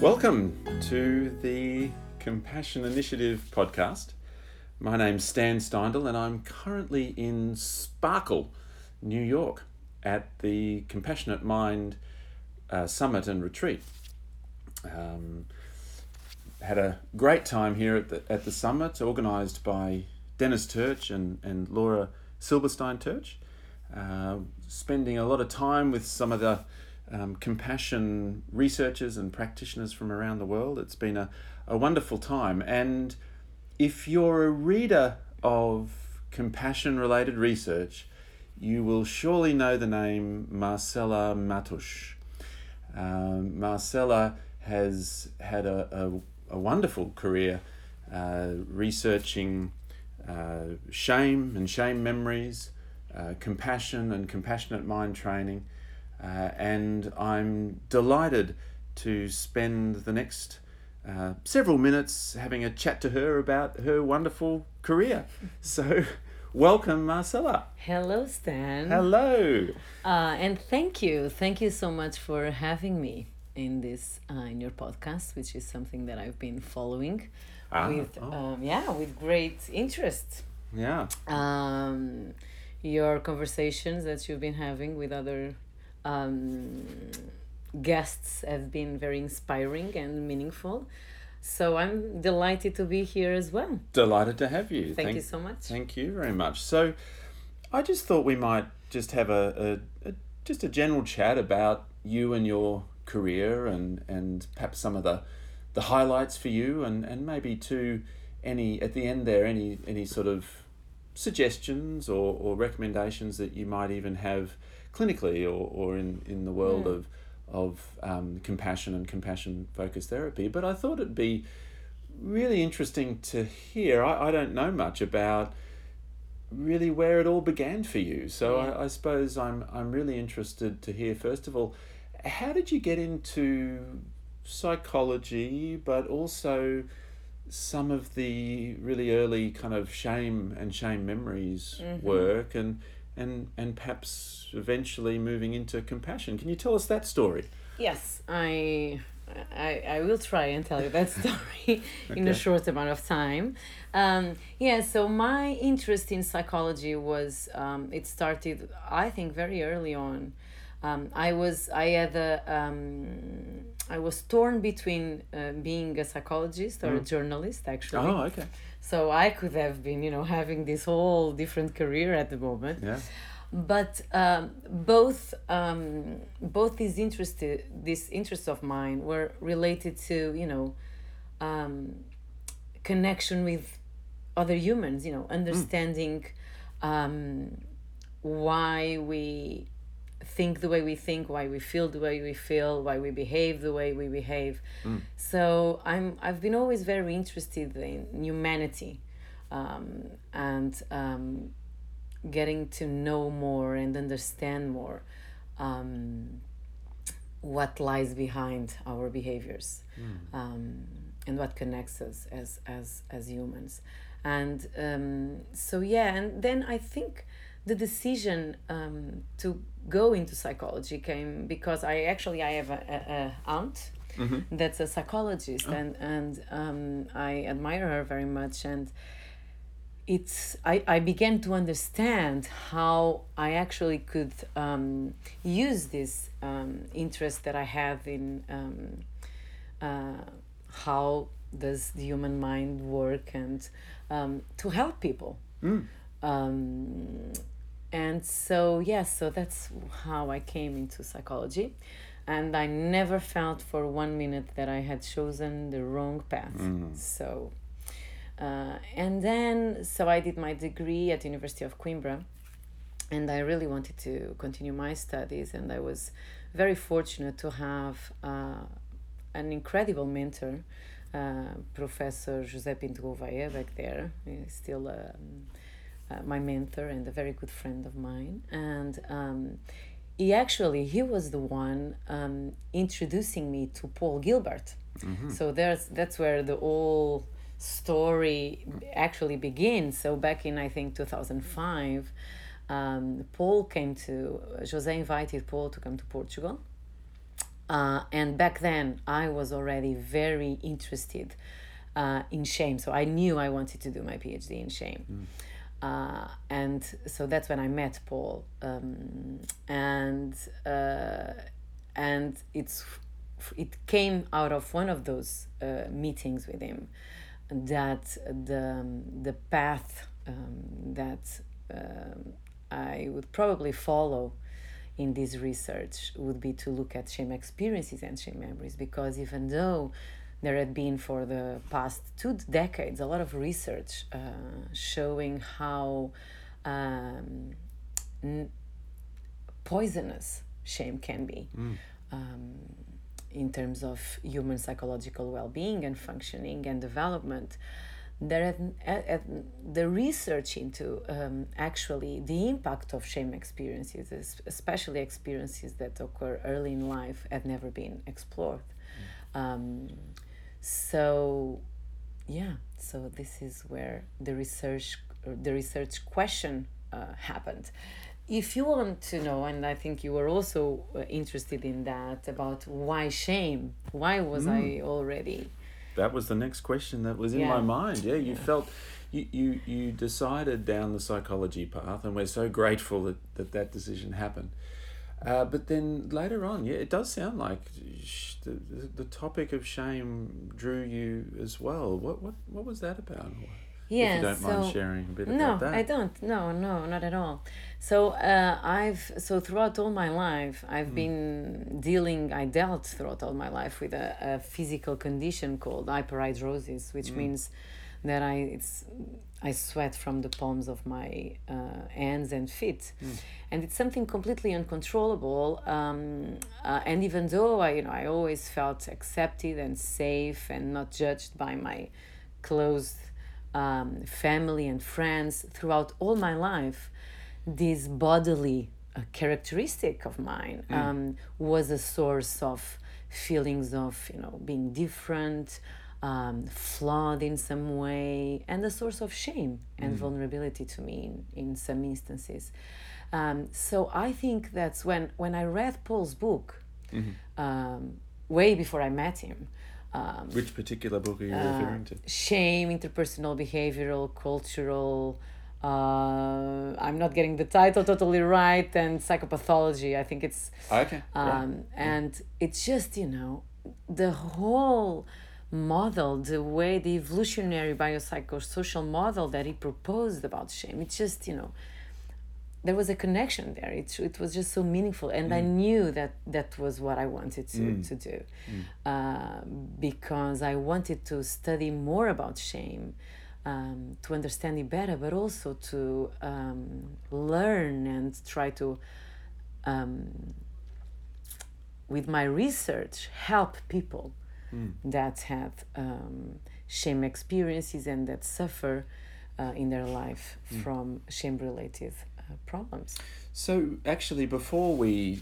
Welcome to the Compassion Initiative podcast. My name's Stan Steindl, and I'm currently in Sparkle, New York, at the Compassionate Mind uh, Summit and Retreat. Um, had a great time here at the, at the summit, organised by Dennis Tirch and, and Laura Silberstein Tirch. Uh, spending a lot of time with some of the um, compassion researchers and practitioners from around the world. It's been a, a wonderful time. And if you're a reader of compassion related research, you will surely know the name Marcela Matos. Um, Marcela has had a, a, a wonderful career uh, researching uh, shame and shame memories, uh, compassion and compassionate mind training. Uh, and I'm delighted to spend the next uh, several minutes having a chat to her about her wonderful career. So, welcome, Marcela. Hello, Stan. Hello. Uh, and thank you. Thank you so much for having me in this uh, in your podcast, which is something that I've been following Ah, with oh. um, yeah with great interest. Yeah. Um, your conversations that you've been having with other um, guests have been very inspiring and meaningful. So I'm delighted to be here as well. Delighted to have you. Thank, you so much. Thank you very much. So, I just thought we might just have a, a, a just a general chat about you and your career and and perhaps some of the the highlights for you and and maybe to any at the end there any any sort of suggestions or, or recommendations that you might even have clinically or, or in, in the world Mm. of of um, compassion and compassion focused therapy. But I thought it'd be really interesting to hear. I, I don't know much about really where it all began for you. So Yeah. I, I suppose I'm I'm really interested to hear first of all, how did you get into psychology, but also some of the really early kind of shame and shame memories Mhm. work and and and perhaps eventually moving into compassion. Can you tell us that story? Yes, I, I, I will try and tell you that story in a short amount of time. Um, yeah, so my interest in psychology was um, it started I think very early on. Um, I was I had a um, I was torn between uh, being a psychologist or a journalist actually. Oh, okay. So I could have been you know having this whole different career at the moment Yeah. but um, both um, both these interest these interests of mine were related to you know um, connection with other humans you know understanding um, why we think the way we think why we feel the way we feel why we behave the way we behave. So i'm i've been always very interested in humanity um, and um, getting to know more and understand more um, what lies behind our behaviors um, and what connects us as as as humans. And um, so yeah and then i think the decision um, to go into psychology came because i actually i have a, a, a aunt that's a psychologist and and um, i admire her very much. And it's I, I began to understand how I actually could um, use this um, interest that I have in um, uh, how does the human mind work and um, to help people. Um, and so yes, so that's how I came into psychology. And I never felt for one minute that I had chosen the wrong path. So uh, and then, so I did my degree at University of Coimbra, and I really wanted to continue my studies. And I was very fortunate to have uh, an incredible mentor, uh, Professor José Pinto Gouveia, back there. He's still um, uh, my mentor and a very good friend of mine. And um, he actually he was the one um, introducing me to Paul Gilbert. So there's that's where the whole story actually begins. So back in I think two thousand five, um, Paul came to Jose invited Paul to come to Portugal, Uh, and back then, I was already very interested uh, in shame. So I knew I wanted to do my PhD in shame. Mm. Uh, and so that's when I met Paul. Um, and uh, and it's it came out of one of those uh, meetings with him that the the path um, that um, I would probably follow in this research would be to look at shame experiences and shame memories because even though there had been for the past two decades a lot of research uh, showing how um, n- poisonous shame can be Mm. um, in terms of human psychological well-being and functioning and development. There had, at, the research into um, actually the impact of shame experiences especially experiences that occur early in life had never been explored. Um, so yeah so this is where the research the research question uh, happened if you want to know and i think you were also uh, interested in that about why shame why was i already That was the next question that was in Yeah. my mind. Yeah, you felt you, you you decided down the psychology path, and we're so grateful that that, that decision happened. Uh, but then later on, yeah, it does sound like sh- the, the, topic of shame drew you as well. What what what was that about? yeah if you don't mind so- sharing a bit no about that. i don't no no not at all so uh, i've so throughout all my life i've been dealing i dealt throughout all my life with a, a physical condition called hyperhidrosis which Hmm. means that i it's i sweat from the palms of my uh, hands and feet Hmm. and it's something completely uncontrollable um, uh, and even though i you know i always felt accepted and safe and not judged by my close um, family and friends throughout all my life, this bodily uh, characteristic of mine um, was a source of feelings of you know being different, um, flawed in some way, and a source of shame and vulnerability to me in, in some instances. Um, so I think that's when when I read Paul's book, um, way before I met him. Um, Which particular book are you Uh, referring to? shame, interpersonal, behavioral, cultural. Uh, I'm not getting the title totally right, and psychopathology. I think it's Okay. um, and it's just you know the whole model, the way the evolutionary biopsychosocial model that he proposed about shame. It's just you know there was a connection there. It, it was just so meaningful, and I knew that that was what I wanted to, to do. Uh, because I wanted to study more about shame, um, to understand it better, but also to um, learn and try to, um, with my research, help people that have um, shame experiences and that suffer uh, in their life from shame related uh, problems. So, actually, before we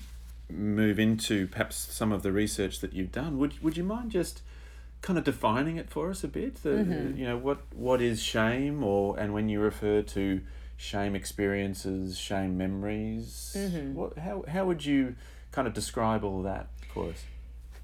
move into perhaps some of the research that you've done, would would you mind just kind of defining it for us a bit? The, Mm-hmm. You know, what what is shame, or and when you refer to shame experiences, shame memories, Mm-hmm. what how how would you kind of describe all that for us?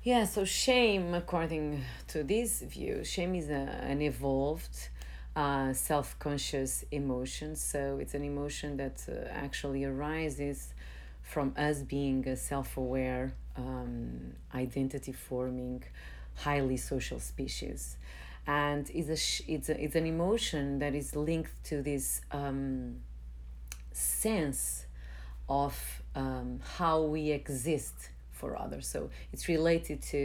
Yeah, so shame, according to this view, shame is a, an evolved, uh, self conscious emotion. So it's an emotion that uh, actually arises from us being a self aware, um, identity forming, highly social species. And is a it's, a, it's an emotion that is linked to this um, sense of um, how we exist for others. So it's related to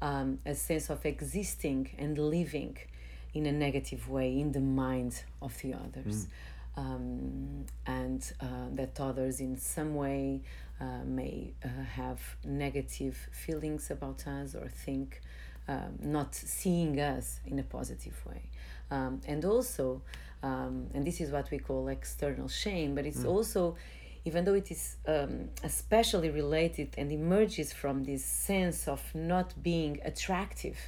um, a sense of existing and living in a negative way in the mind of the others. Um, and uh, that others in some way uh, may uh, have negative feelings about us or think um, not seeing us in a positive way. Um, and also, um, and this is what we call external shame, but it's also, even though it is um, especially related and emerges from this sense of not being attractive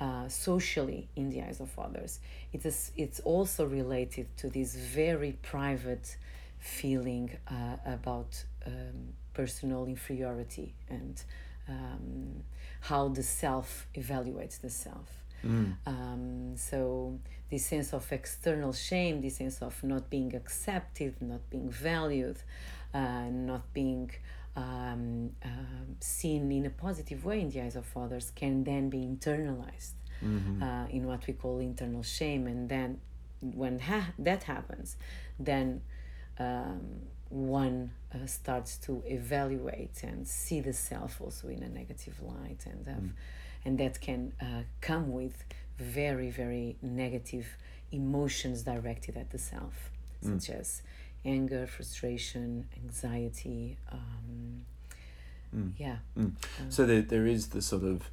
uh, socially in the eyes of others, it is, it's also related to this very private feeling uh, about um, personal inferiority and um, how the self evaluates the self. Mm. Um, so this sense of external shame, this sense of not being accepted, not being valued, uh, not being um, uh, seen in a positive way in the eyes of others, can then be internalized Mm-hmm. uh, in what we call internal shame. And then when ha- that happens, then um, one uh, starts to evaluate and see the self also in a negative light, and have, and that can uh, come with very very negative emotions directed at the self, such as anger, frustration, anxiety. Um, Yeah. So there, there is the sort of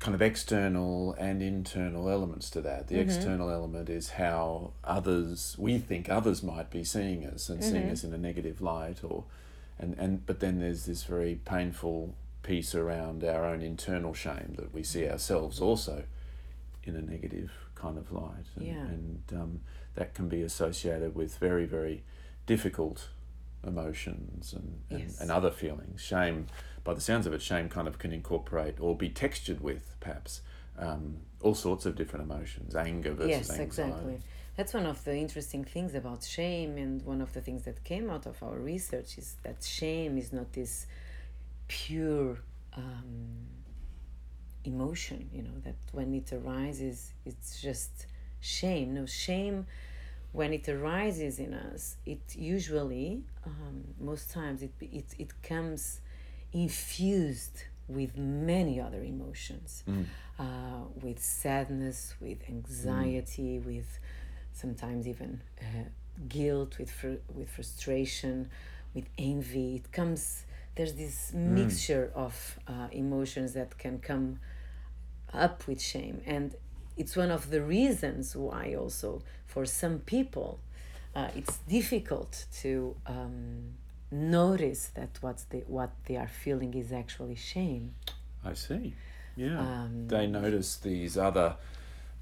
kind of external and internal elements to that. The Mm-hmm. external element is how others we think others might be seeing us and seeing Mm-hmm. us in a negative light or and, and but then there's this very painful piece around our own internal shame that we see ourselves also in a negative kind of light and, Yeah. and um, that can be associated with very very difficult emotions and, and, Yes. and other feelings shame by the sounds of it shame kind of can incorporate or be textured with perhaps um, all sorts of different emotions anger versus yes, anxiety exactly. That's one of the interesting things about shame, and one of the things that came out of our research is that shame is not this pure um, emotion, you know, that when it arises, it's just shame. No, shame, when it arises in us, it usually, um, most times, it, it, it comes infused with many other emotions, uh, with sadness, with anxiety, with sometimes even uh, guilt, with fr- with frustration, with envy. It comes. There's this mixture of uh, emotions that can come up with shame, and it's one of the reasons why also for some people uh, it's difficult to um, notice that what's the what they are feeling is actually shame. I see yeah Um, they notice these other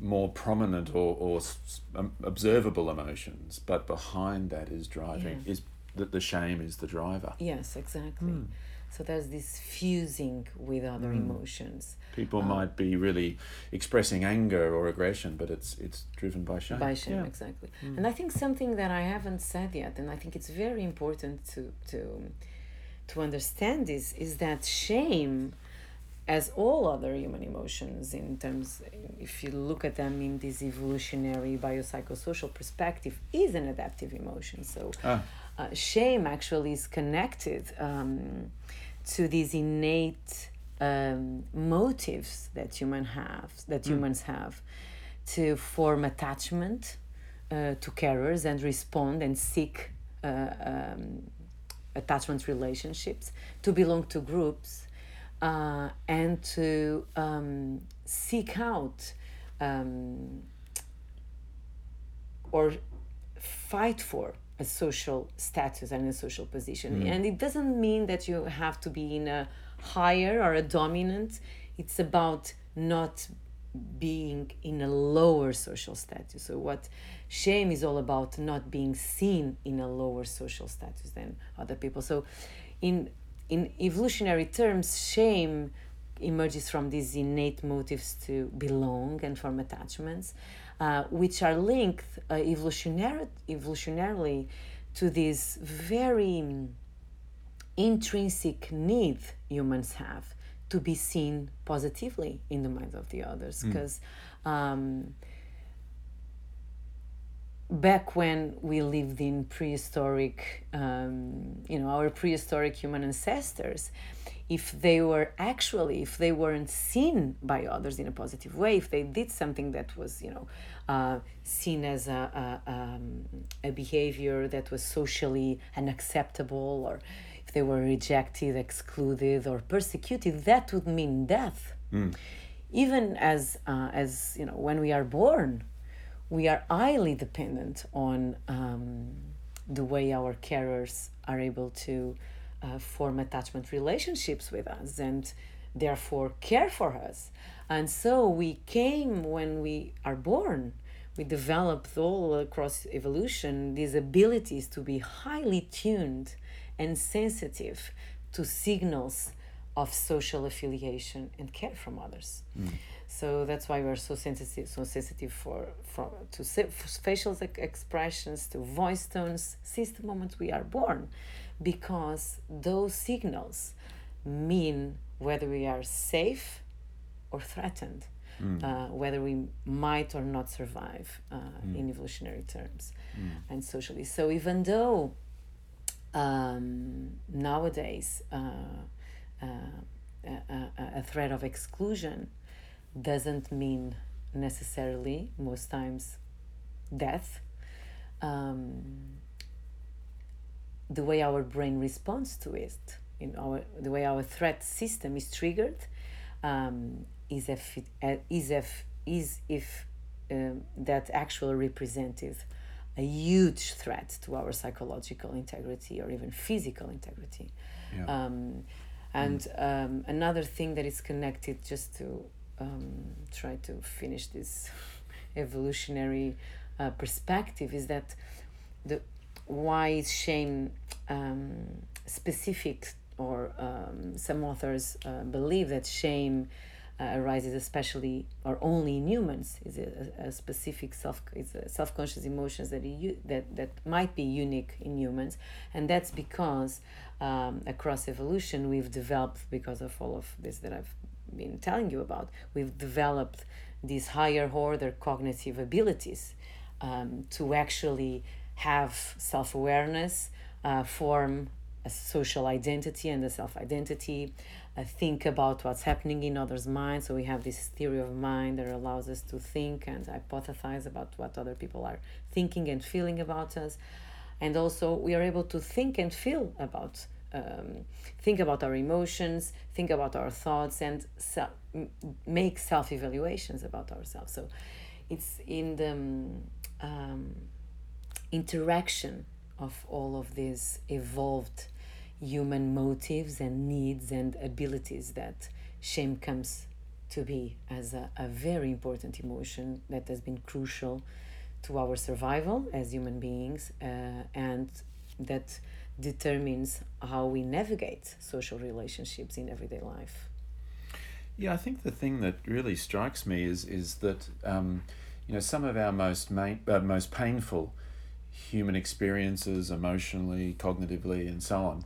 more prominent or, or um, observable emotions but behind that is driving Yeah. is that the shame is the driver Yes, exactly. Hmm. So there's this fusing with other hmm. emotions people um, might be really expressing anger or aggression but it's it's driven by shame by shame, Yeah. exactly. Hmm. And I think something that I haven't said yet, and I think it's very important to to to understand this, is that shame, as all other human emotions, in terms, if you look at them in this evolutionary biopsychosocial perspective, is an adaptive emotion. So. ah, uh, shame actually is connected um, to these innate um, motives that human have that humans have to form attachment uh, to carers and respond and seek uh, um, attachment relationships to belong to groups uh, and to um, seek out um, or fight for a social status and a social position. Mm. And it doesn't mean that you have to be in a higher or a dominant. It's about not being in a lower social status. So what shame is all about not being seen in a lower social status than other people. So in in evolutionary terms, shame emerges from these innate motives to belong and form attachments, uh, which are linked uh, evolutionary, evolutionarily to this very mm, intrinsic need humans have to be seen positively in the minds of the others. Because um, back when we lived in prehistoric, um, you know, our prehistoric human ancestors, if they were actually, if they weren't seen by others in a positive way, if they did something that was, you know, uh, seen as a, a, um, a behavior that was socially unacceptable, or if they were rejected, excluded, or persecuted, that would mean death. Even as, uh, as you know, when we are born, we are highly dependent on um, the way our carers are able to uh, form attachment relationships with us and therefore care for us. And so we came when we are born. We developed all across evolution these abilities to be highly tuned and sensitive to signals of social affiliation and care from others. So that's why we're so sensitive, so sensitive for, for to facial expressions, to voice tones since the moment we are born, because those signals mean whether we are safe or threatened, uh, whether we might or not survive uh, in evolutionary terms and socially. So even though um, nowadays uh, uh, a threat of exclusion doesn't mean necessarily most times death um, the way our brain responds to it in our the way our threat system is triggered um, is if it, uh, is if is if um, that actually represented a huge threat to our psychological integrity or even physical integrity Yeah. um, and um, another thing that is connected just to um, try to finish this evolutionary uh, perspective is that the why is shame um, specific or um, some authors uh, believe that shame uh, arises especially or only in humans. Is a, a specific self it's a self-conscious emotions that you that that might be unique in humans. And that's because um, across evolution we've developed because of all of this that I've been telling you about we've developed these higher order cognitive abilities um, to actually have self-awareness uh, form a social identity and a self-identity. Uh, think about what's happening in others' minds. So we have this theory of mind that allows us to think and hypothesize about what other people are thinking and feeling about us. And also we are able to think and feel about um, think about our emotions think about our thoughts and se- make self-evaluations about ourselves. So it's in the um, interaction of all of these evolved human motives and needs and abilities that shame comes to be as a, a very important emotion that has been crucial to our survival as human beings uh, and that determines how we navigate social relationships in everyday life. Yeah, I think the thing that really strikes me is is that um, you know some of our most main, uh, most painful human experiences, emotionally, cognitively, and so on,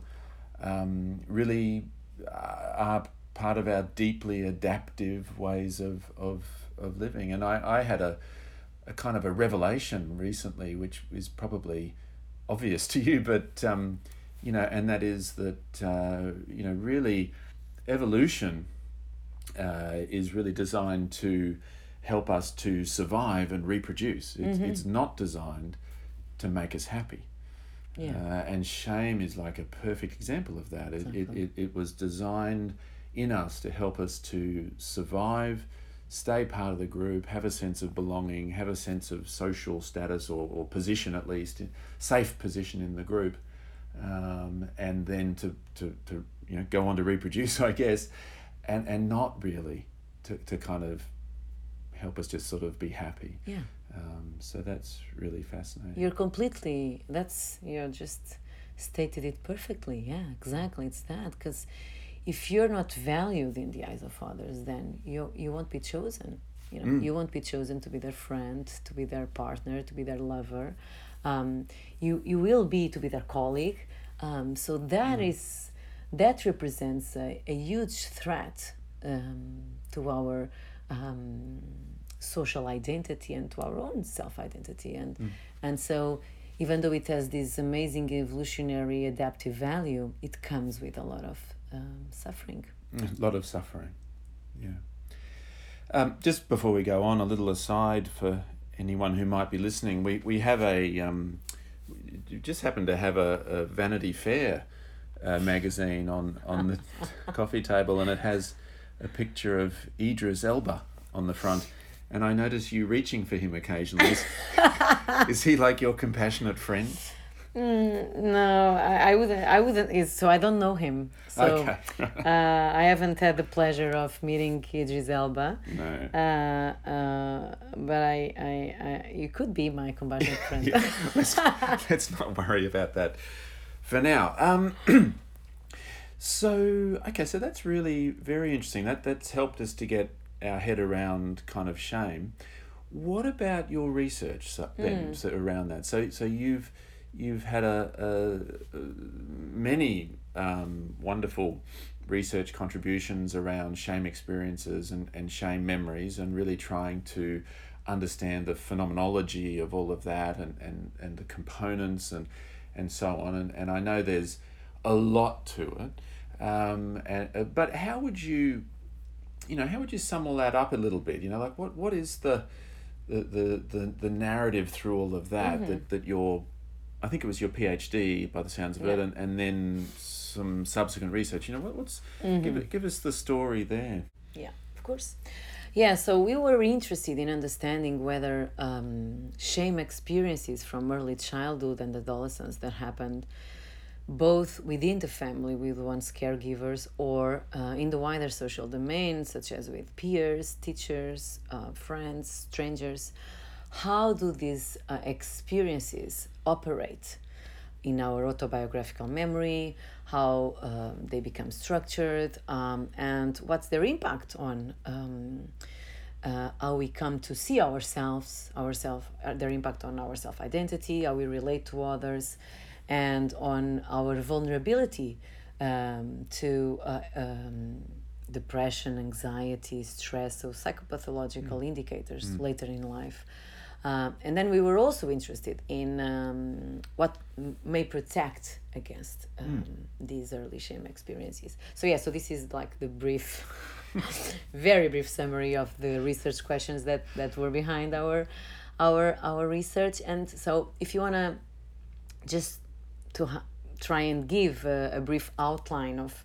um, really uh, are part of our deeply adaptive ways of of, of living. And I, I had a a kind of a revelation recently, which is probably obvious to you, but um, you know, and that is that uh, you know really evolution uh, is really designed to help us to survive and reproduce. It's, it's not designed to make us happy. Yeah. Uh, and shame is like a perfect example of that. It, it, it, it was designed in us to help us to survive, stay part of the group, have a sense of belonging, have a sense of social status or, or position at least, safe position in the group, um, and then to, to, to you know go on to reproduce, I guess, and, and not really to, to kind of help us just sort of be happy. Yeah. Um, so that's really fascinating. You're completely, that's, you just stated it perfectly. Yeah, exactly. It's that. Because if you're not valued in the eyes of others, then you, you won't be chosen. You know, you won't be chosen to be their friend, to be their partner, to be their lover. Um, you, you will be to be their colleague. Um, so that is, that represents a, a huge threat um, to our um, social identity and to our own self identity and and so even though it has this amazing evolutionary adaptive value it comes with a lot of um, suffering A lot of suffering. Yeah. Um, just before we go on, a little aside for anyone who might be listening, we, we have a, um, we just happen to have a, a Vanity Fair uh, magazine on, on the coffee table, and it has a picture of Idris Elba on the front. And I notice you reaching for him occasionally. Is, he like your compassionate friend? mm, no I, I wouldn't I wouldn't so I don't know him so Okay. uh, I haven't had the pleasure of meeting Idris Elba no. uh, uh, but I, I, I you could be my compassionate friend Yeah, let's, let's not worry about that for now. Um, So okay, so that's really very interesting. That that's helped us to get our head around kind of shame. What about your research then so around that? So so you've you've had a, a, a many um, wonderful research contributions around shame experiences and, and shame memories and really trying to understand the phenomenology of all of that and, and, and the components and, and so on. And, and I know there's a lot to it. Um, and, uh, but how would you, you know, how would you sum all that up a little bit? You know, like what, what is the, the, the, the, the narrative through all of that, that, that you're, I think it was your PhD by the sounds of it, and, and then some subsequent research. You know, what, what's, give, it, give us the story there. Yeah, of course. Yeah, so we were interested in understanding whether um, shame experiences from early childhood and adolescence that happened both within the family with one's caregivers or uh, in the wider social domain, such as with peers, teachers, uh, friends, strangers. How do these uh, experiences operate in our autobiographical memory? How um, they become structured, um, and what's their impact on um, uh, how we come to see ourselves, ourself, uh, their impact on our self identity, how we relate to others, and on our vulnerability um, to uh, um, depression, anxiety, stress, so psychopathological indicators later in life. Um, and then we were also interested in um, what m- may protect against um, these early shame experiences. So, yeah, so this is like the brief, very brief summary of the research questions that, that were behind our, our, our research. And so, if you want to just to ha- try and give a, a brief outline of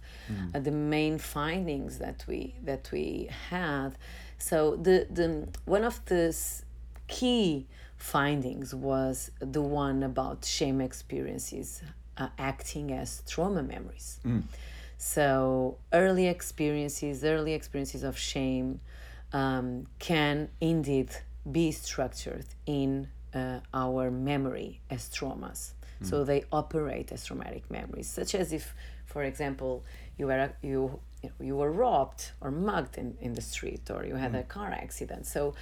uh, the main findings that we that we had. So the the one of the key findings was the one about shame experiences uh, acting as trauma memories. So early experiences, early experiences of shame, um, can indeed be structured in uh, our memory as traumas. So they operate as traumatic memories, such as if, for example, you were you you, were robbed or mugged in, in the street, or you had a car accident. So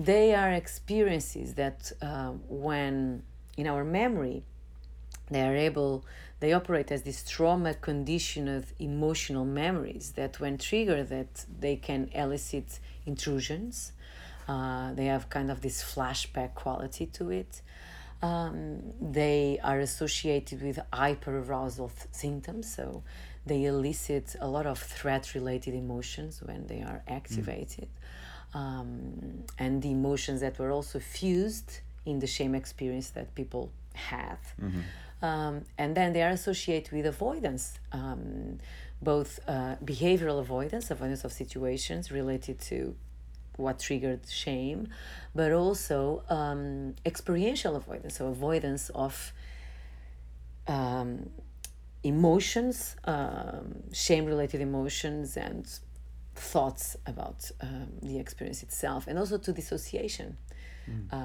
they are experiences that uh, when in our memory they are able they operate as these trauma conditioned emotional memories that when triggered that they can elicit intrusions. Uh, they have kind of this flashback quality to it um, they are associated with hyperarousal th- symptoms so they elicit a lot of threat related emotions when they are activated. Um, and the emotions that were also fused in the shame experience that people have. Um, and then they are associated with avoidance, um, both uh, behavioral avoidance, avoidance of situations related to what triggered shame, but also um, experiential avoidance, so avoidance of um, emotions, um, shame related emotions, and thoughts about um, the experience itself, and also to dissociation, uh,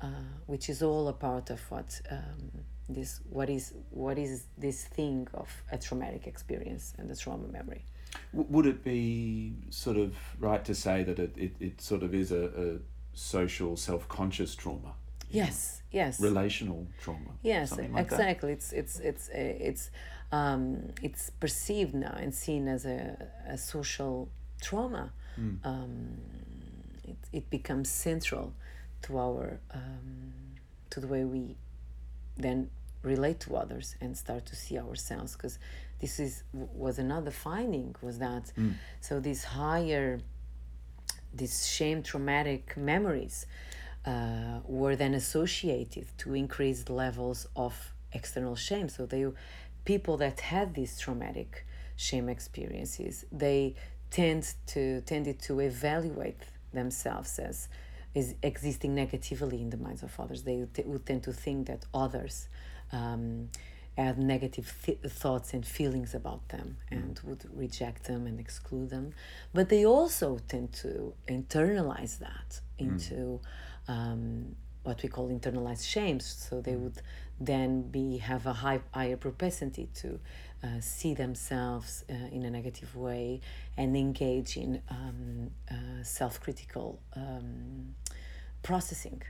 uh, which is all a part of what um, this what is what is this thing of a traumatic experience and the trauma memory. Would it be sort of right to say that it, it, it sort of is a, a social self-conscious trauma Yes, yes. relational trauma Yes, like that? exactly. It's it's it's uh, it's um, it's perceived now and seen as a, a social trauma. Hmm. Um, it it becomes central to our um, to the way we then relate to others and start to see ourselves because this is was another finding was that Hmm. so these higher these shame traumatic memories uh, were then associated to increased levels of external shame so they people that had these traumatic shame experiences they tend to tended to evaluate themselves as is existing negatively in the minds of others they would tend to think that others um, had negative th- thoughts and feelings about them and would reject them and exclude them. But they also tend to internalize that into um, what we call internalized shames. So they would then be have a high, higher propensity to uh, see themselves uh, in a negative way and engage in um, uh, self-critical um, processing.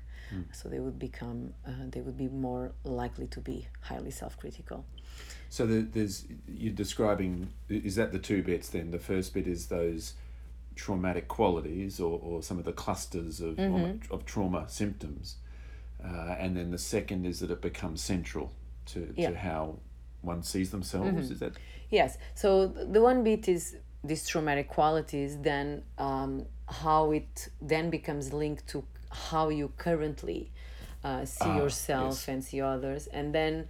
So they would become uh, they would be more likely to be highly self-critical. So the, there's you're describing is that the two bits then? The first bit is those traumatic qualities or, or some of the clusters of Mm-hmm. of trauma symptoms, uh, and then the second is that it becomes central to, Yeah. Mm-hmm. to how one sees themselves. Is that Yes. So the one bit is these traumatic qualities, then um, how it then becomes linked to how you currently uh, see Ah, yourself yes. and see others, and then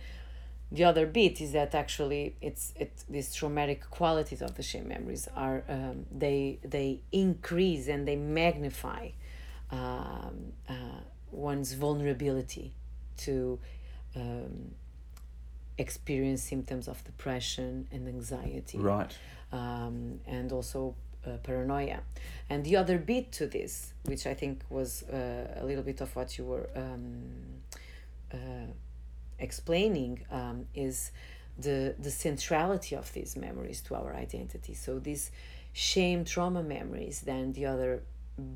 the other bit is that actually it's it these traumatic qualities of the shame memories are um, they they increase and they magnify um, uh, one's vulnerability to um, experience symptoms of depression and anxiety right? um, and also uh, paranoia. And the other bit to this, which I think was uh, a little bit of what you were um, uh, explaining, um, is the the centrality of these memories to our identity. So these shame trauma memories. Then the other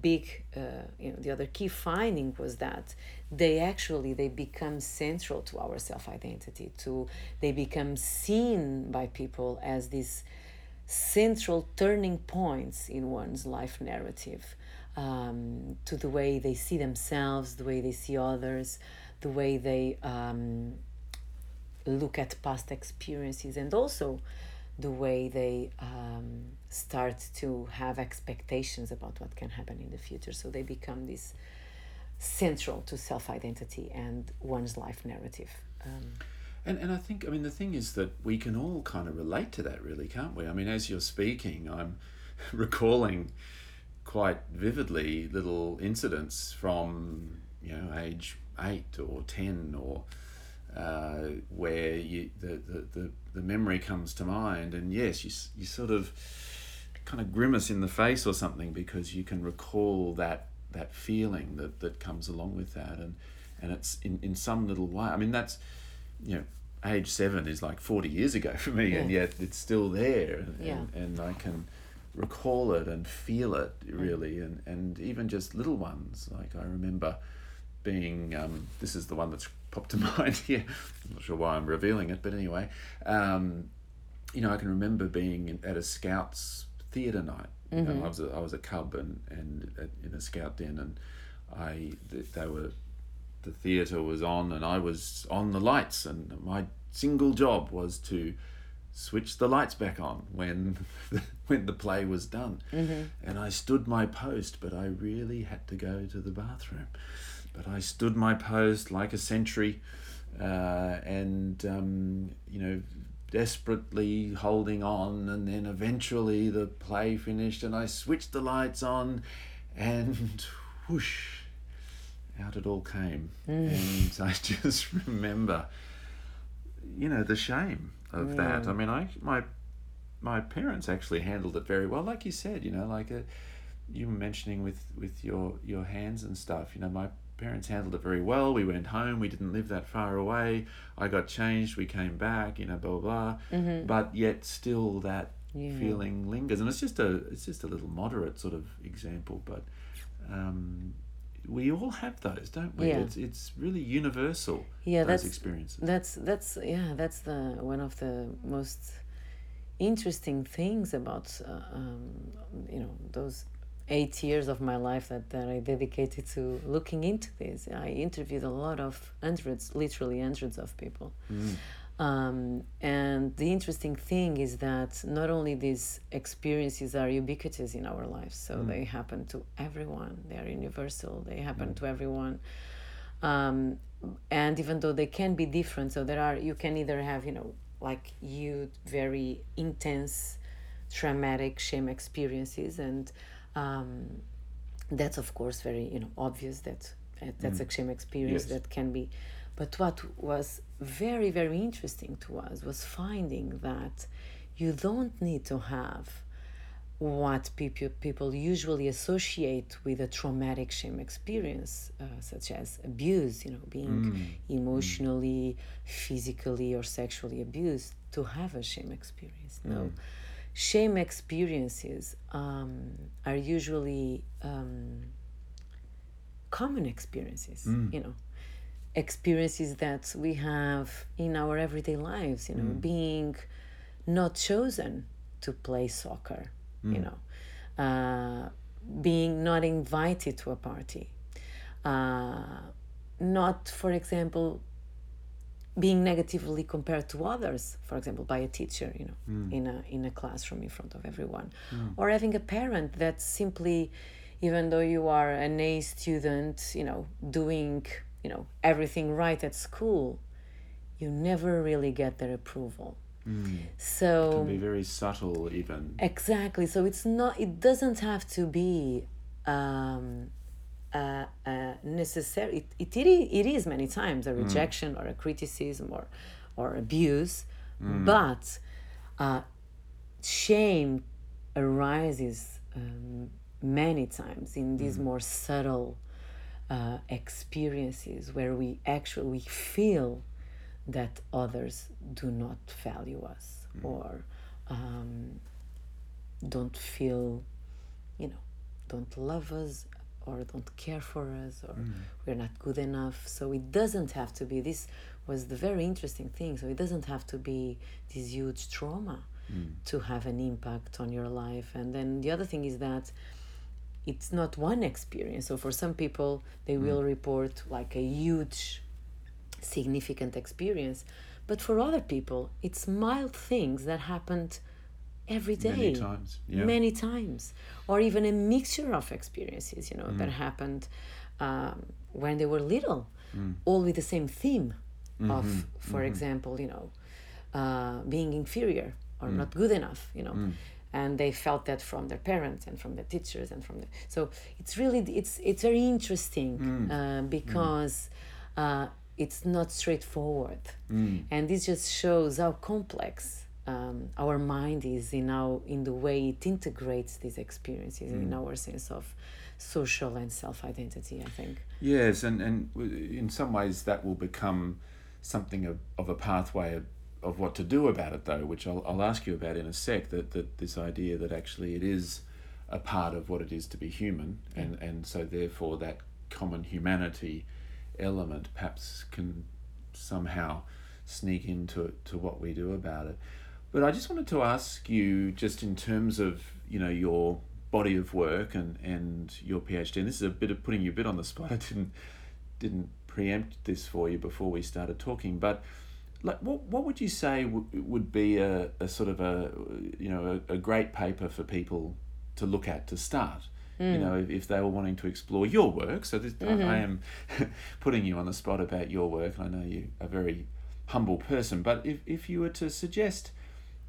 big, uh, you know, the other key finding was that they actually they become central to our self identity. To they become seen by people as these central turning points in one's life narrative um, to the way they see themselves, the way they see others, the way they um, look at past experiences, and also the way they um, start to have expectations about what can happen in the future. So they become this central to self identity and one's life narrative. Um, And, and I think, I mean, the thing is that we can all kind of relate to that, really, can't we? I mean, as you're speaking, I'm recalling quite vividly little incidents from, you know, age eight or 10 or uh, where you, the, the, the, the memory comes to mind. And yes, you, you sort of kind of grimace in the face or something because you can recall that that feeling that, that comes along with that and and it's in, in some little way I mean that's you know age seven is like 40 years ago for me and yet it's still there and, Yeah. and, and I can recall it and feel it really and, and even just little ones. Like I remember being um, this is the one that's popped to mind here. I'm not sure why I'm revealing it but anyway um, you know I can remember being in, at a scouts theatre night. You know, I was a, I was a cub and and at, in a scout den and I th- they were the theatre was on and I was on the lights and my single job was to switch the lights back on when when the play was done. And I stood my post but I really had to go to the bathroom. But I stood my post like a sentry uh, and um, you know desperately holding on. And then eventually the play finished and I switched the lights on and whoosh out it all came. Mm. And I just remember you know the shame of that. I mean I my my parents actually handled it very well. Like you said you know like a, you were mentioning with with your your hands and stuff. You know my parents handled it very well. We went home. We didn't live that far away. I got changed. We came back you know blah blah blah. Mm-hmm. But yet still that Yeah. feeling lingers. And it's just a it's just a little moderate sort of example but um we all have those don't we Yeah. it's it's really universal Yeah, those that's- experiences That's that's yeah, that's the one of the most interesting things about uh, um, you know those eight years of my life that, that I dedicated to looking into this. I interviewed a lot of hundreds, literally hundreds of people. Um, and the interesting thing is that not only these experiences are ubiquitous in our lives, so they happen to everyone, they are universal, they happen to everyone. Um, and even though they can be different, so there are, you can either have, you know, like you very intense traumatic shame experiences and um, that's of course very you know obvious that uh, that's a shame experience Yes. that can be but what was very very interesting to us was finding that you don't need to have what people people usually associate with a traumatic shame experience, uh, such as abuse, you know, being Mm. emotionally, physically, or sexually abused, to have a shame experience. No, shame experiences um, are usually um, common experiences. You know, experiences that we have in our everyday lives. You know, being not chosen to play soccer. You know, uh, being not invited to a party. Uh, not, for example, being negatively compared to others, for example, by a teacher, you know, in a in a classroom in front of everyone, or having a parent that simply, even though you are an A student, you know, doing you know everything right at school, you never really get their approval. So Can be very subtle, even. Exactly. So it's not. It doesn't have to be um, uh, uh, necessary. It, it, it, it is many times a rejection or a criticism or or abuse, but uh, shame arises um, many times in these more subtle uh, experiences where we actually we feel that others do not value us or um, don't feel you know don't love us or don't care for us or we're not good enough. So it doesn't have to be this was the very interesting thing. So it doesn't have to be this huge trauma to have an impact on your life. And then the other thing is that it's not one experience so for some people they will report like a huge significant experience but for other people it's mild things that happened every day Many times. Yeah. many times or even a mixture of experiences you know that Mm. happened um, when they were little Mm. all with the same theme Mm-hmm. of for example you know uh, being inferior or Mm. not good enough you know and they felt that from their parents and from their teachers and from the so it's really it's it's very interesting Mm. uh, because uh, it's not straightforward Mm. and this just shows how complex um, our mind is in how in the way it integrates these experiences in Mm. our sense of social and self-identity i think Yes, and, and in some ways that will become something of, of a pathway of, what to do about it, though, which I'll, I'll ask you about in a sec. That, that this idea that actually it is a part of what it is to be human, and, and so therefore that common humanity element perhaps can somehow sneak into to what we do about it. But I just wanted to ask you, just in terms of you know your body of work and, and your PhD, and this is a bit of putting you a bit on the spot. I didn't didn't preempt this for you before we started talking, but like what what would you say w- would be a, a sort of a you know a, a great paper for people to look at to start? You hmm. know, if, if they were wanting to explore your work, so this, I, I mm-hmm. am putting you on the spot about your work, and I know you are a very humble person. But if, if you were to suggest,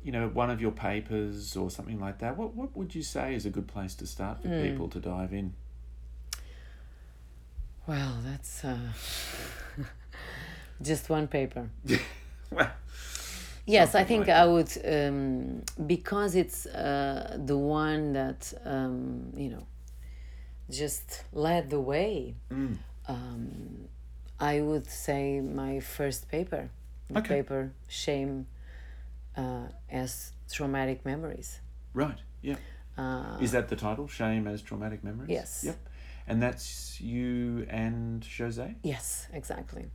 you know, one of your papers or something like that, what, what would you say is a good place to start for hmm. people to dive in? well that's uh, just one paper well, Yes, I think like I would um, because it's uh, the one that um, you know just led the way. Mm. Um, I would say my first paper, the Okay. paper "Shame uh, as Traumatic Memories." right, yeah. Uh, Is that the title? Shame as Traumatic Memories? Yes. Yep. And that's you and Jose? yes, exactly.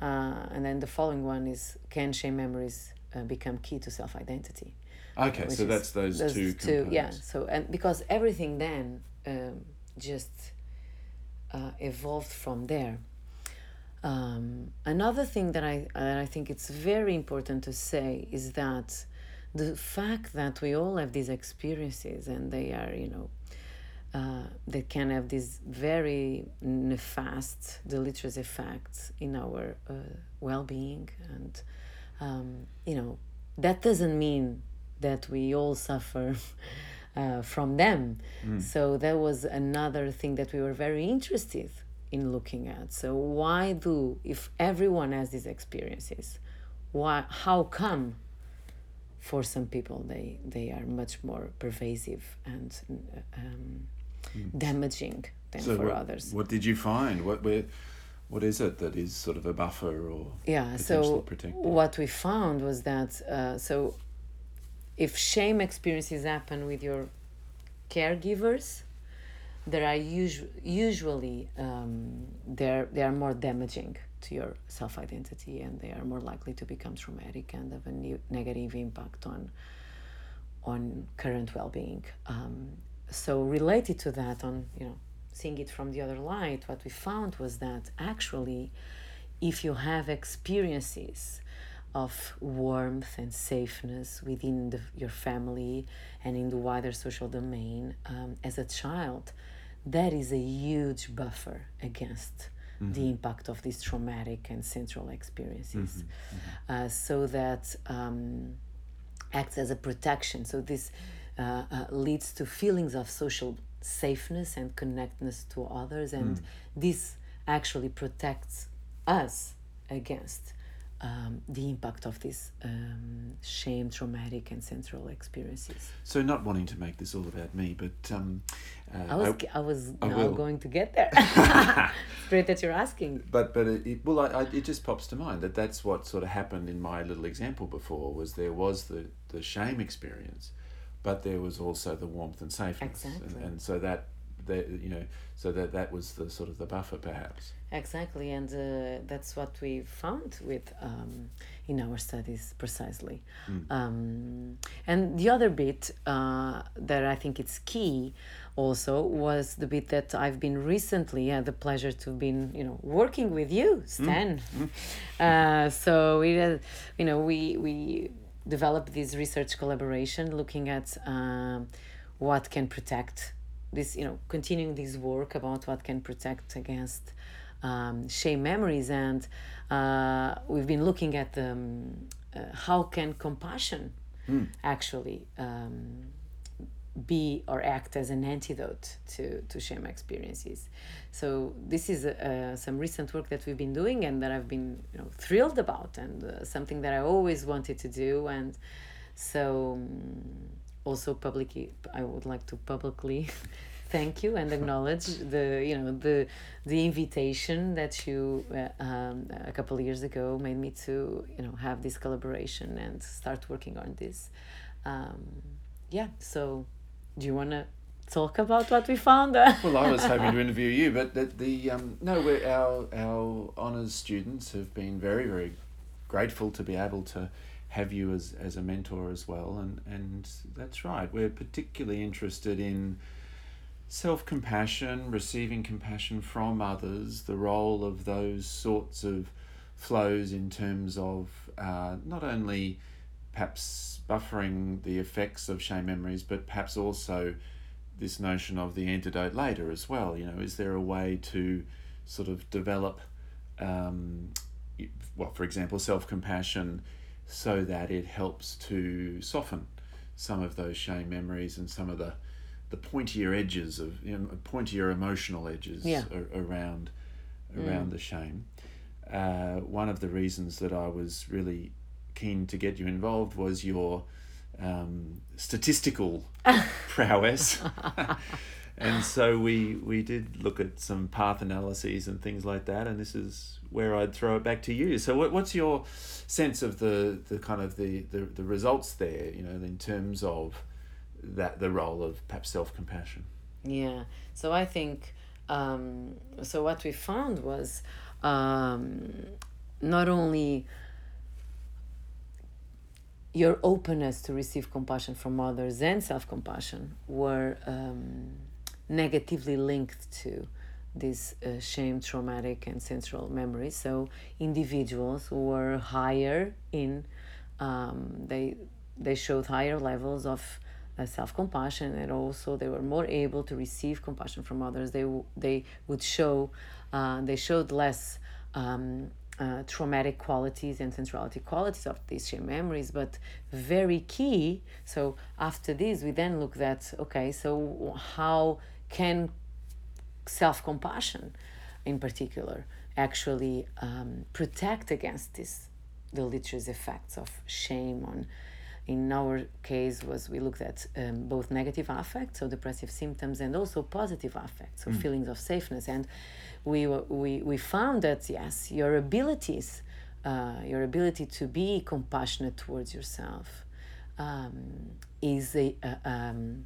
Uh, and then the following one is "Can shame memories uh, become key to self-identity?" Okay, so that's those, those two components. yeah so and because everything then um, just uh, evolved from there um, another thing that I, that I think it's very important to say is that the fact that we all have these experiences and they are you know uh, they can have these very nefast deleterious effects in our uh, well-being and um, you know that doesn't mean that we all suffer uh, from them. So that was another thing that we were very interested in looking at. So why do if everyone has these experiences why how come for some people they they are much more pervasive and um, damaging than So for what, others. what did you find? What where, what is it that is sort of a buffer or yeah so protective? what we found was that uh, so if shame experiences happen with your caregivers there are usu- usually um, they're they are more damaging to your self identity and they are more likely to become traumatic and have a ne- negative impact on on current well being. Um, so related to that, on you know seeing it from the other light, what we found was that actually, if you have experiences of warmth and safeness within the, your family and in the wider social domain um, as a child, that is a huge buffer against the impact of these traumatic and central experiences. Uh, so that um, acts as a protection. So this uh, uh, leads to feelings of social safeness and connectedness to others, and this actually protects us against um, the impact of these um, shame, traumatic, and central experiences. So not wanting to make this all about me, but um, uh, I was, I, was I now will. going to get there. it's great that you're asking. But but it, it well, I, I, it just pops to mind that that's what sort of happened in my little example before. Was there was the the shame experience, but there was also the warmth and safeness, Exactly. and, and so that that you know so that that was the sort of the buffer perhaps. Exactly, and uh, that's what we found with um, in our studies precisely. Um, and the other bit uh, that I think it's key also was the bit that I've been recently had the pleasure to have been you know working with you, Stan. Uh, so we uh, you know we we developed this research collaboration looking at um, what can protect this you know continuing this work about what can protect against um, shame memories and uh, we've been looking at um, uh, how can compassion actually um, be or act as an antidote to, to shame experiences. So this is uh, some recent work that we've been doing and that I've been you know thrilled about and uh, something that I always wanted to do and so um, also publicly I would like to publicly thank you and acknowledge the you know the the invitation that you uh, um, a couple of years ago made me to you know have this collaboration and start working on this um, yeah so do you want to talk about what we found Well, I was hoping to interview you, but the, the um, no, we're, our our honours students have been very very grateful to be able to have you as, as a mentor as well, and and that's right. We're particularly interested in self compassion, receiving compassion from others, the role of those sorts of flows in terms of uh, not only perhaps buffering the effects of shame memories, but perhaps also this notion of the antidote later as well. You know, is there a way to sort of develop, um, well, for example, self compassion so that it helps to soften some of those shame memories and some of the the pointier edges of you know, pointier emotional edges Yeah. a- around around the shame. Uh, one of the reasons that I was really keen to get you involved was your um, statistical prowess. and so we we did look at some path analyses and things like that and this is where I'd throw it back to you. So what, what's your sense of the, the kind of the, the, the results there, you know, in terms of that the role of perhaps self-compassion? Yeah. So I think um, so. What we found was um, not only your openness to receive compassion from others and self compassion were um, negatively linked to these uh, shame, traumatic, and central memories. So individuals who were higher in, um, they they showed higher levels of uh, self compassion, and also they were more able to receive compassion from others. They they would show, uh, they showed less. Um, uh, traumatic qualities and centrality qualities of these shame memories, but very key. So after this, we then look at okay, so how can self compassion, in particular, actually um, protect against this deleterious effects of shame on in our case was we looked at um, both negative affects so depressive symptoms and also positive affects so feelings of safeness and we, we we found that yes your abilities uh, your ability to be compassionate towards yourself um, is a, a, um,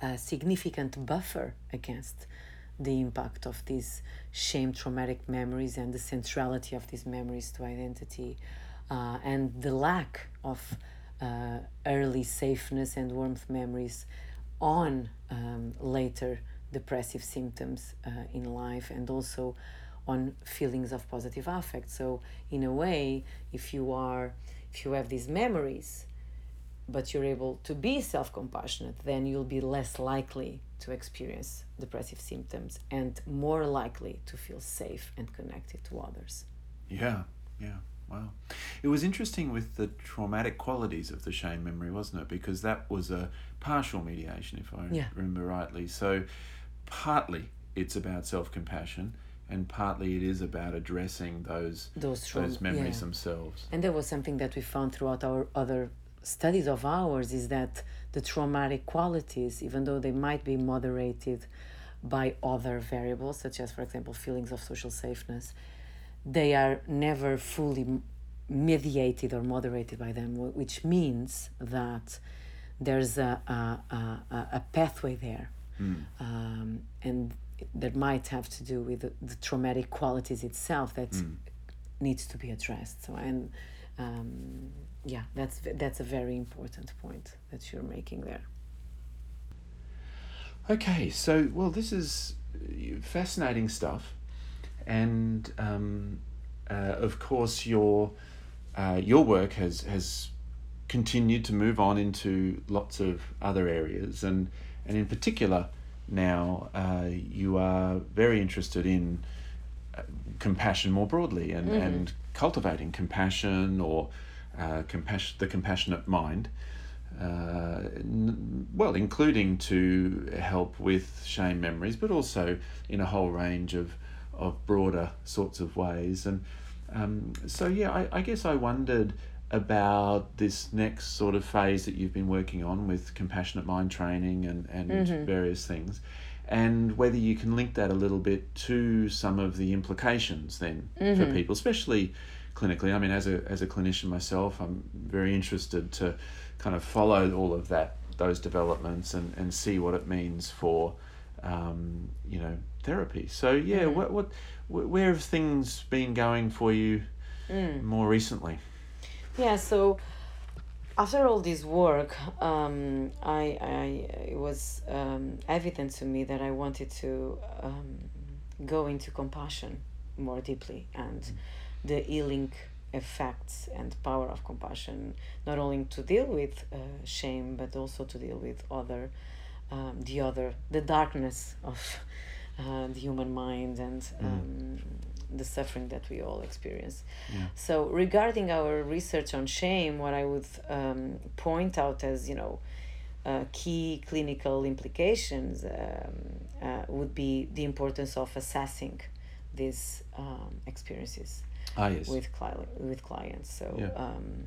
a significant buffer against the impact of these shame traumatic memories and the centrality of these memories to identity uh, and the lack of uh, early safeness and warmth memories on um, later depressive symptoms uh, in life and also on feelings of positive affect so in a way if you are if you have these memories but you're able to be self compassionate, then you'll be less likely to experience depressive symptoms and more likely to feel safe and connected to others. Yeah, yeah. Wow. It was interesting with the traumatic qualities of the shame memory, wasn't it? Because that was a partial mediation, if I Yeah. remember rightly. So, partly it's about self compassion, and partly it is about addressing those Those, those memories yeah. themselves. And there was something that we found throughout our other studies of ours is that the traumatic qualities, even though they might be moderated by other variables, such as, for example, feelings of social safeness, they are never fully mediated or moderated by them, which means that there's a, a, a a pathway there. Um, and that might have to do with the, the traumatic qualities itself that needs to be addressed. So, and um, yeah, that's that's a very important point that you're making there. Okay, so well, this is uh, fascinating stuff, and um, uh, of course your uh, your work has has continued to move on into lots of other areas, and and in particular now uh, you are very interested in uh, compassion more broadly and, and cultivating compassion or uh, compassion the compassionate mind uh, n- well, including to help with shame memories, but also in a whole range of, of broader sorts of ways. And um, so, yeah, I, I guess I wondered about this next sort of phase that you've been working on with compassionate mind training and, and mm-hmm. various things. And whether you can link that a little bit to some of the implications then for mm-hmm. people, especially clinically. I mean, as a as a clinician myself, I'm very interested to kind of follow all of that those developments and, and see what it means for um, you know therapy. So yeah, mm-hmm. what what where have things been going for you mm. more recently? Yeah, so after all this work, um, I, I it was um, evident to me that I wanted to um, go into compassion more deeply and the healing effects and power of compassion, not only to deal with uh, shame but also to deal with other, um, the other, the darkness of uh, the human mind and um, the suffering that we all experience. Yeah. So regarding our research on shame, what I would um, point out as you know uh, key clinical implications um, uh, would be the importance of assessing these um, experiences Ah yes. with cli- with clients. So Yeah. um,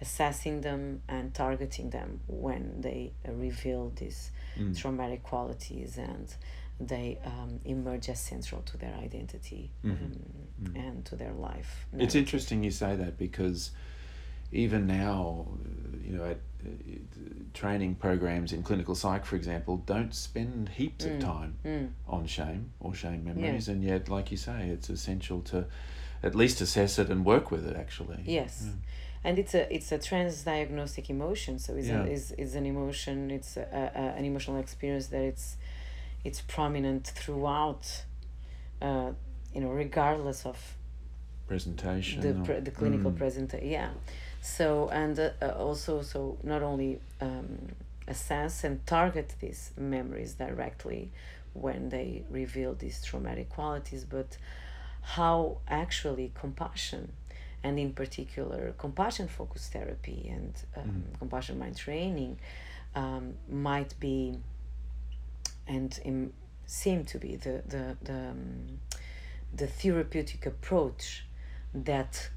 assessing them and targeting them when they uh, reveal these Mm. traumatic qualities and they um, emerge as central to their identity Mhm. um, and to their life. It's interesting you say that because even now, you know, at, uh, training programs in clinical psych, for example, don't spend heaps of Mm. time Mm. on shame or shame memories, and yet, like you say, it's essential to at least assess it and work with it. Actually, Yes. Yeah. And it's a it's a transdiagnostic emotion, so it's, Yeah. a, is is an emotion. It's a, a, an emotional experience that it's it's prominent throughout, uh, you know, regardless of presentation. the pre- the clinical Mm. presentation. Yeah, so and uh, uh, also so not only um, assess and target these memories directly when they reveal these traumatic qualities, but how actually compassion and in particular compassion focused therapy and um, compassion mind training um, might be and im- seem to be the the the, um, the therapeutic approach that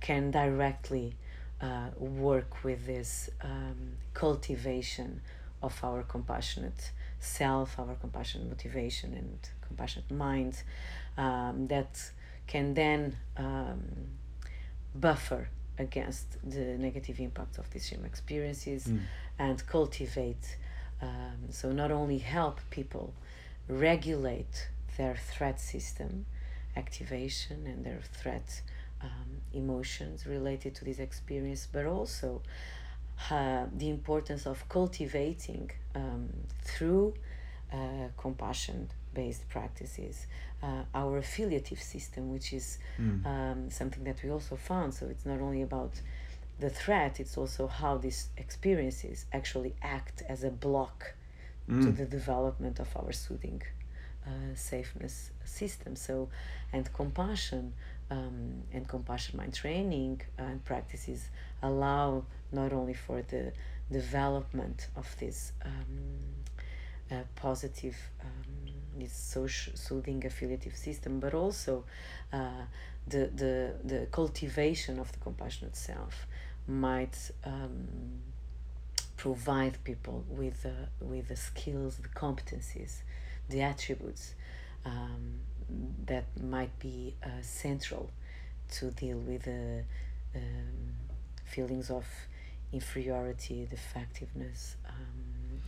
can directly uh, work with this um, cultivation of our compassionate self, our compassionate motivation, and compassionate mind um, that can then um, buffer against the negative impact of these shame experiences Mm. and cultivate. Um, so, not only help people regulate their threat system activation and their threat um, emotions related to this experience, but also uh, the importance of cultivating um, through uh, compassion based practices uh, our affiliative system, which is Mm. um, something that we also found. So it's not only about the threat, it's also how these experiences actually act as a block to Mm. the development of our soothing uh, safeness system. So, and compassion um, and compassion mind training and practices allow not only for the development of this um, uh, positive, um, this social soothing affiliative system, but also uh, the, the, the cultivation of the compassionate self might um, provide people with, uh, with the skills, the competencies, the attributes um, that might be uh, central to deal with the um, feelings of inferiority, defectiveness. Um,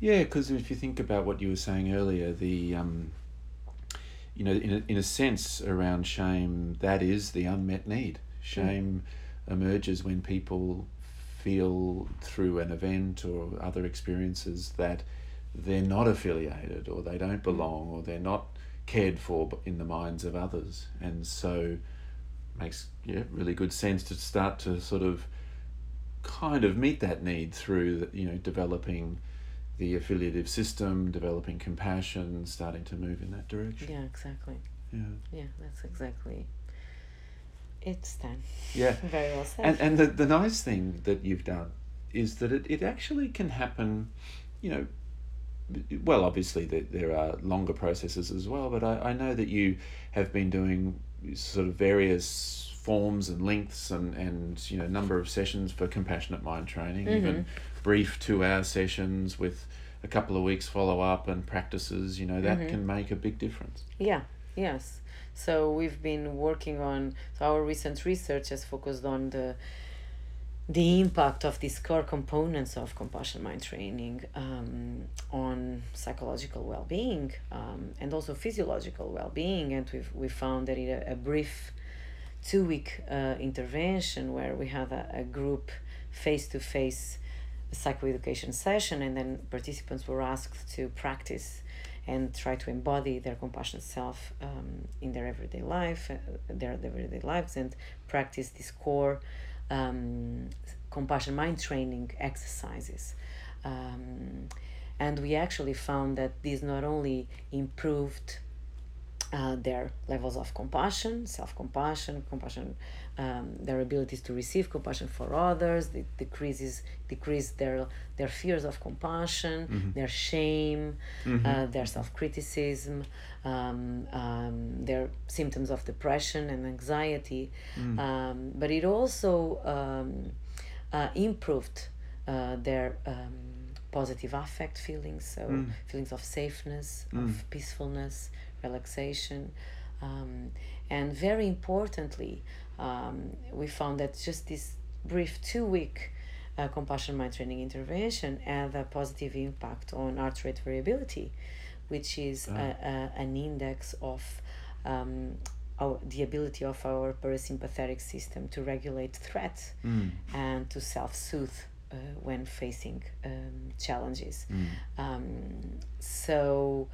Yeah, because if you think about what you were saying earlier, the um, you know, in a, in a sense, around shame, that is the unmet need. Shame emerges when people feel through an event or other experiences that they're not affiliated or they don't mm. belong or they're not cared for in the minds of others, and so makes yeah really good sense to start to sort of kind of meet that need through the, you know developing the affiliative system, developing compassion, starting to move in that direction. yeah, exactly. Yeah. Yeah, that's exactly it, done. Yeah. Very well said. And and the, the nice thing that you've done is that it, it actually can happen, you know, well, obviously there, there are longer processes as well, but I, I know that you have been doing sort of various forms and lengths and, and you know number of sessions for compassionate mind training, mm-hmm. even brief two hour sessions with a couple of weeks follow up and practices, you know, that mm-hmm. can make a big difference. Yeah, yes. So we've been working on so our recent research has focused on the the impact of these core components of compassion mind training um, on psychological well-being um, and also physiological well-being. And we've we found that in a, a brief two-week uh, intervention where we had a, a group face-to-face psychoeducation session and then participants were asked to practice and try to embody their compassionate self um, in their everyday life, uh, their everyday lives, and practice these core um, compassion mind training exercises. Um, and we actually found that these not only improved uh, their levels of compassion, self compassion, compassion, um, their abilities to receive compassion for others, it decreases decrease their their fears of compassion, their shame, uh, their self criticism, um, um, their symptoms of depression and anxiety. Um, but it also um, uh, improved uh, their um, positive affect feelings, so feelings of safeness, of peacefulness, relaxation. Um, and very importantly, um, we found that just this brief two week uh, compassion mind training intervention had a positive impact on heart rate variability, which is a, a, an index of um, our, the ability of our parasympathetic system to regulate threat and to self soothe uh, when facing um, challenges. Um, so,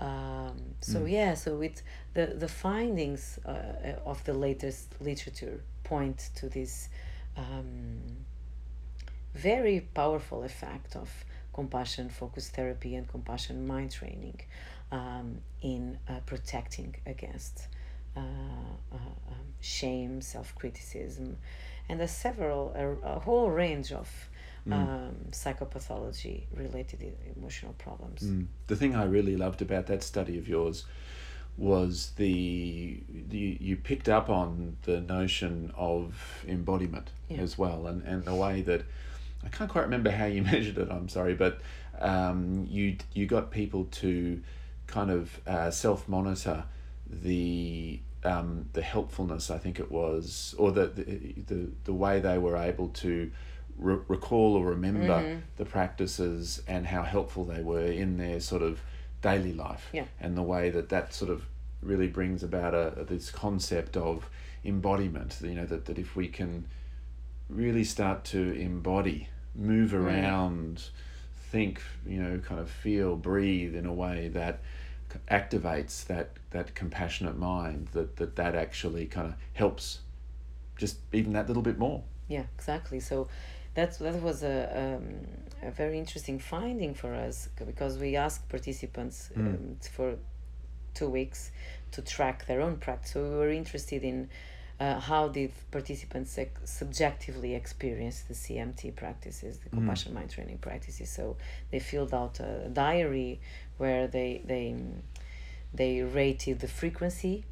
um, so yeah, so it the the findings uh, of the latest literature point to this um, very powerful effect of compassion focused therapy and compassion mind training um, in uh, protecting against uh, uh, um, shame, self criticism, and a several a, a whole range of um, psychopathology related emotional problems. Mm. The thing I really loved about that study of yours was the, the you picked up on the notion of embodiment Yeah. as well, and, and the way that I can't quite remember how you measured it. I'm sorry, but um, you you got people to kind of uh, self monitor the um, the helpfulness. I think it was, or the the the, the way they were able to. Re- recall or remember Mm-hmm. the practices and how helpful they were in their sort of daily life Yeah. and the way that that sort of really brings about a, this concept of embodiment you know that, that if we can really start to embody move around think you know kind of feel breathe in a way that activates that that compassionate mind that that, that actually kind of helps just even that little bit more Yeah, exactly. So that's that was a um, a very interesting finding for us because we asked participants um, for two weeks to track their own practice. So we were interested in uh, how did participants ex- subjectively experience the CMT practices, the compassion mind training practices. So they filled out a diary where they they they rated the frequency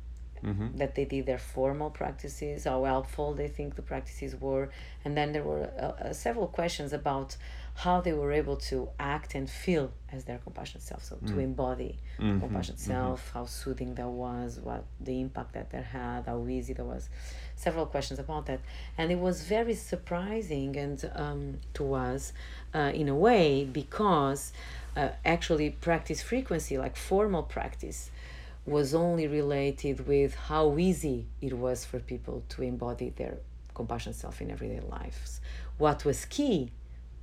mm-hmm. that they did their formal practices, how helpful they think the practices were, and then there were uh, uh, several questions about how they were able to act and feel as their compassionate self. So to embody Mhm, compassionate self, how soothing that was, what the impact that that had, how easy that was. Several questions about that, and it was very surprising and um, to us, uh, in a way, because uh, actually practice frequency, like formal practice, was only related with how easy it was for people to embody their compassionate self in everyday lives. What was key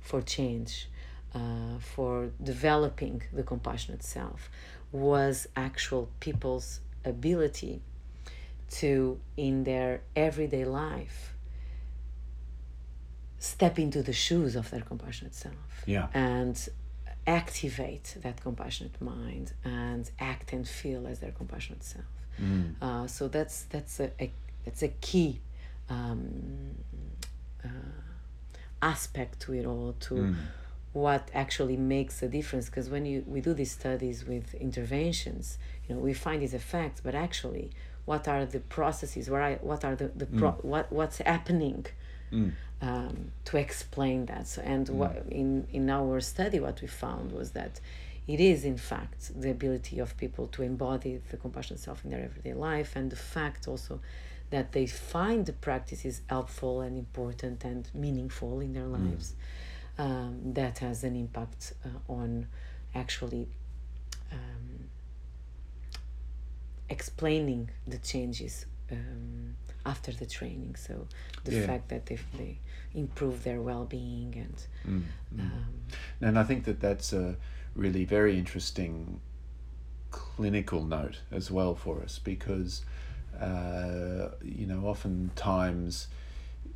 for change, uh, for developing the compassionate self, was actual people's ability to, in their everyday life, step into the shoes of their compassionate self yeah and activate that compassionate mind and act and feel as their compassionate self. mm. Uh, so that's that's a, a that's a key um, uh, aspect to it all to Mm. what actually makes a difference because when you we do these studies with interventions you know we find these effects but actually what are the processes what are, what are the, the pro, what what's happening Mm. Um, to explain that. So, and what in in our study, what we found was that it is in fact the ability of people to embody the compassionate self in their everyday life, and the fact also that they find the practices helpful and important and meaningful in their lives. Um, that has an impact uh, on actually um, explaining the changes um, after the training. So the Yeah. fact that if they improve their well being and Mm. Mm. um, And I think that that's a really very interesting clinical note as well for us because, uh, you know, oftentimes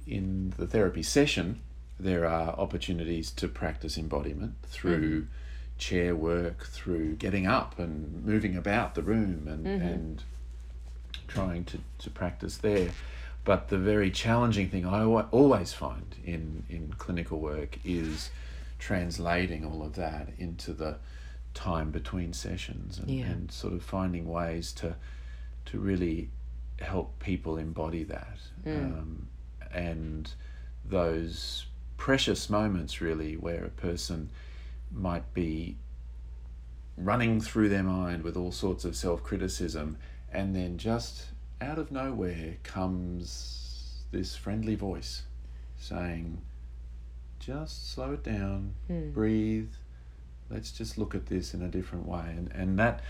in the therapy session, there are opportunities to practice embodiment through chair work, through getting up and moving about the room and, and trying to, to practice there. But the very challenging thing I always find in, in clinical work is translating all of that into the time between sessions and, Yeah. and sort of finding ways to to really help people embody that um, and those precious moments really where a person might be running through their mind with all sorts of self-criticism and then just out of nowhere comes this friendly voice saying just slow it down breathe. Let's just look at this in a different way. And and that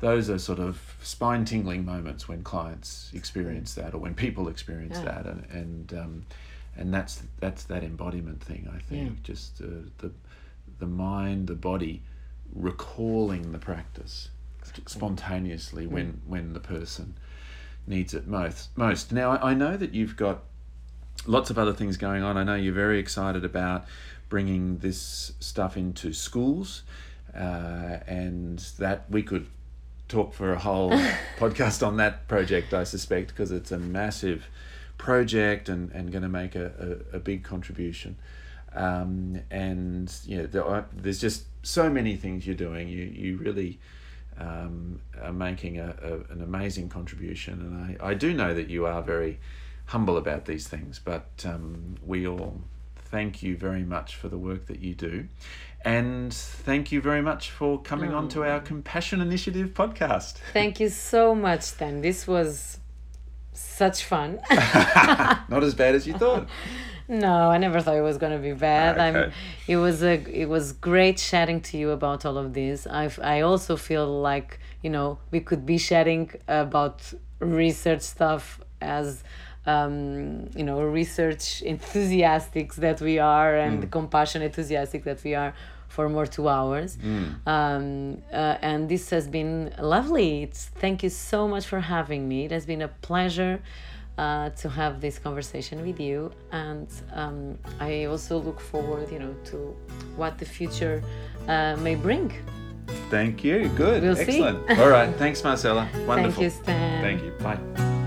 those are sort of spine tingling moments when clients experience that or when people experience Yeah. that. And and um, and that's that's that embodiment thing I think. Yeah. just uh, the the mind the body recalling the practice spontaneously when when the person needs it most most now I, know that you've got lots of other things going on. I know you're very excited about bringing this stuff into schools, uh, and that we could talk for a whole podcast on that project, I suspect, because it's a massive project and, and going to make a, a, a big contribution. Um, and you know, there are, there's just so many things you're doing. You you really um, are making a, a, an amazing contribution. And I, I do know that you are very humble about these things, but um, we all thank you very much for the work that you do. And thank you very much for coming on to our Compassion Initiative podcast. Thank you so much, Dan. This was such fun. Not as bad as you thought. No, I never thought it was going to be bad. Okay. I'm. It was a. It was great chatting to you about all of this. I. I also feel like you know we could be chatting about research stuff as, um, you know, research enthusiastics that we are and compassion enthusiastic that we are for more two hours. Um, uh, and this has been lovely. It's, thank you so much for having me. It has been a pleasure uh, to have this conversation with you. And um, I also look forward, you know, to what the future uh, may bring. Thank you. Good. We'll see. Excellent. All right. Thanks, Marcela. Wonderful. Thank you, Stan. Thank you. Bye.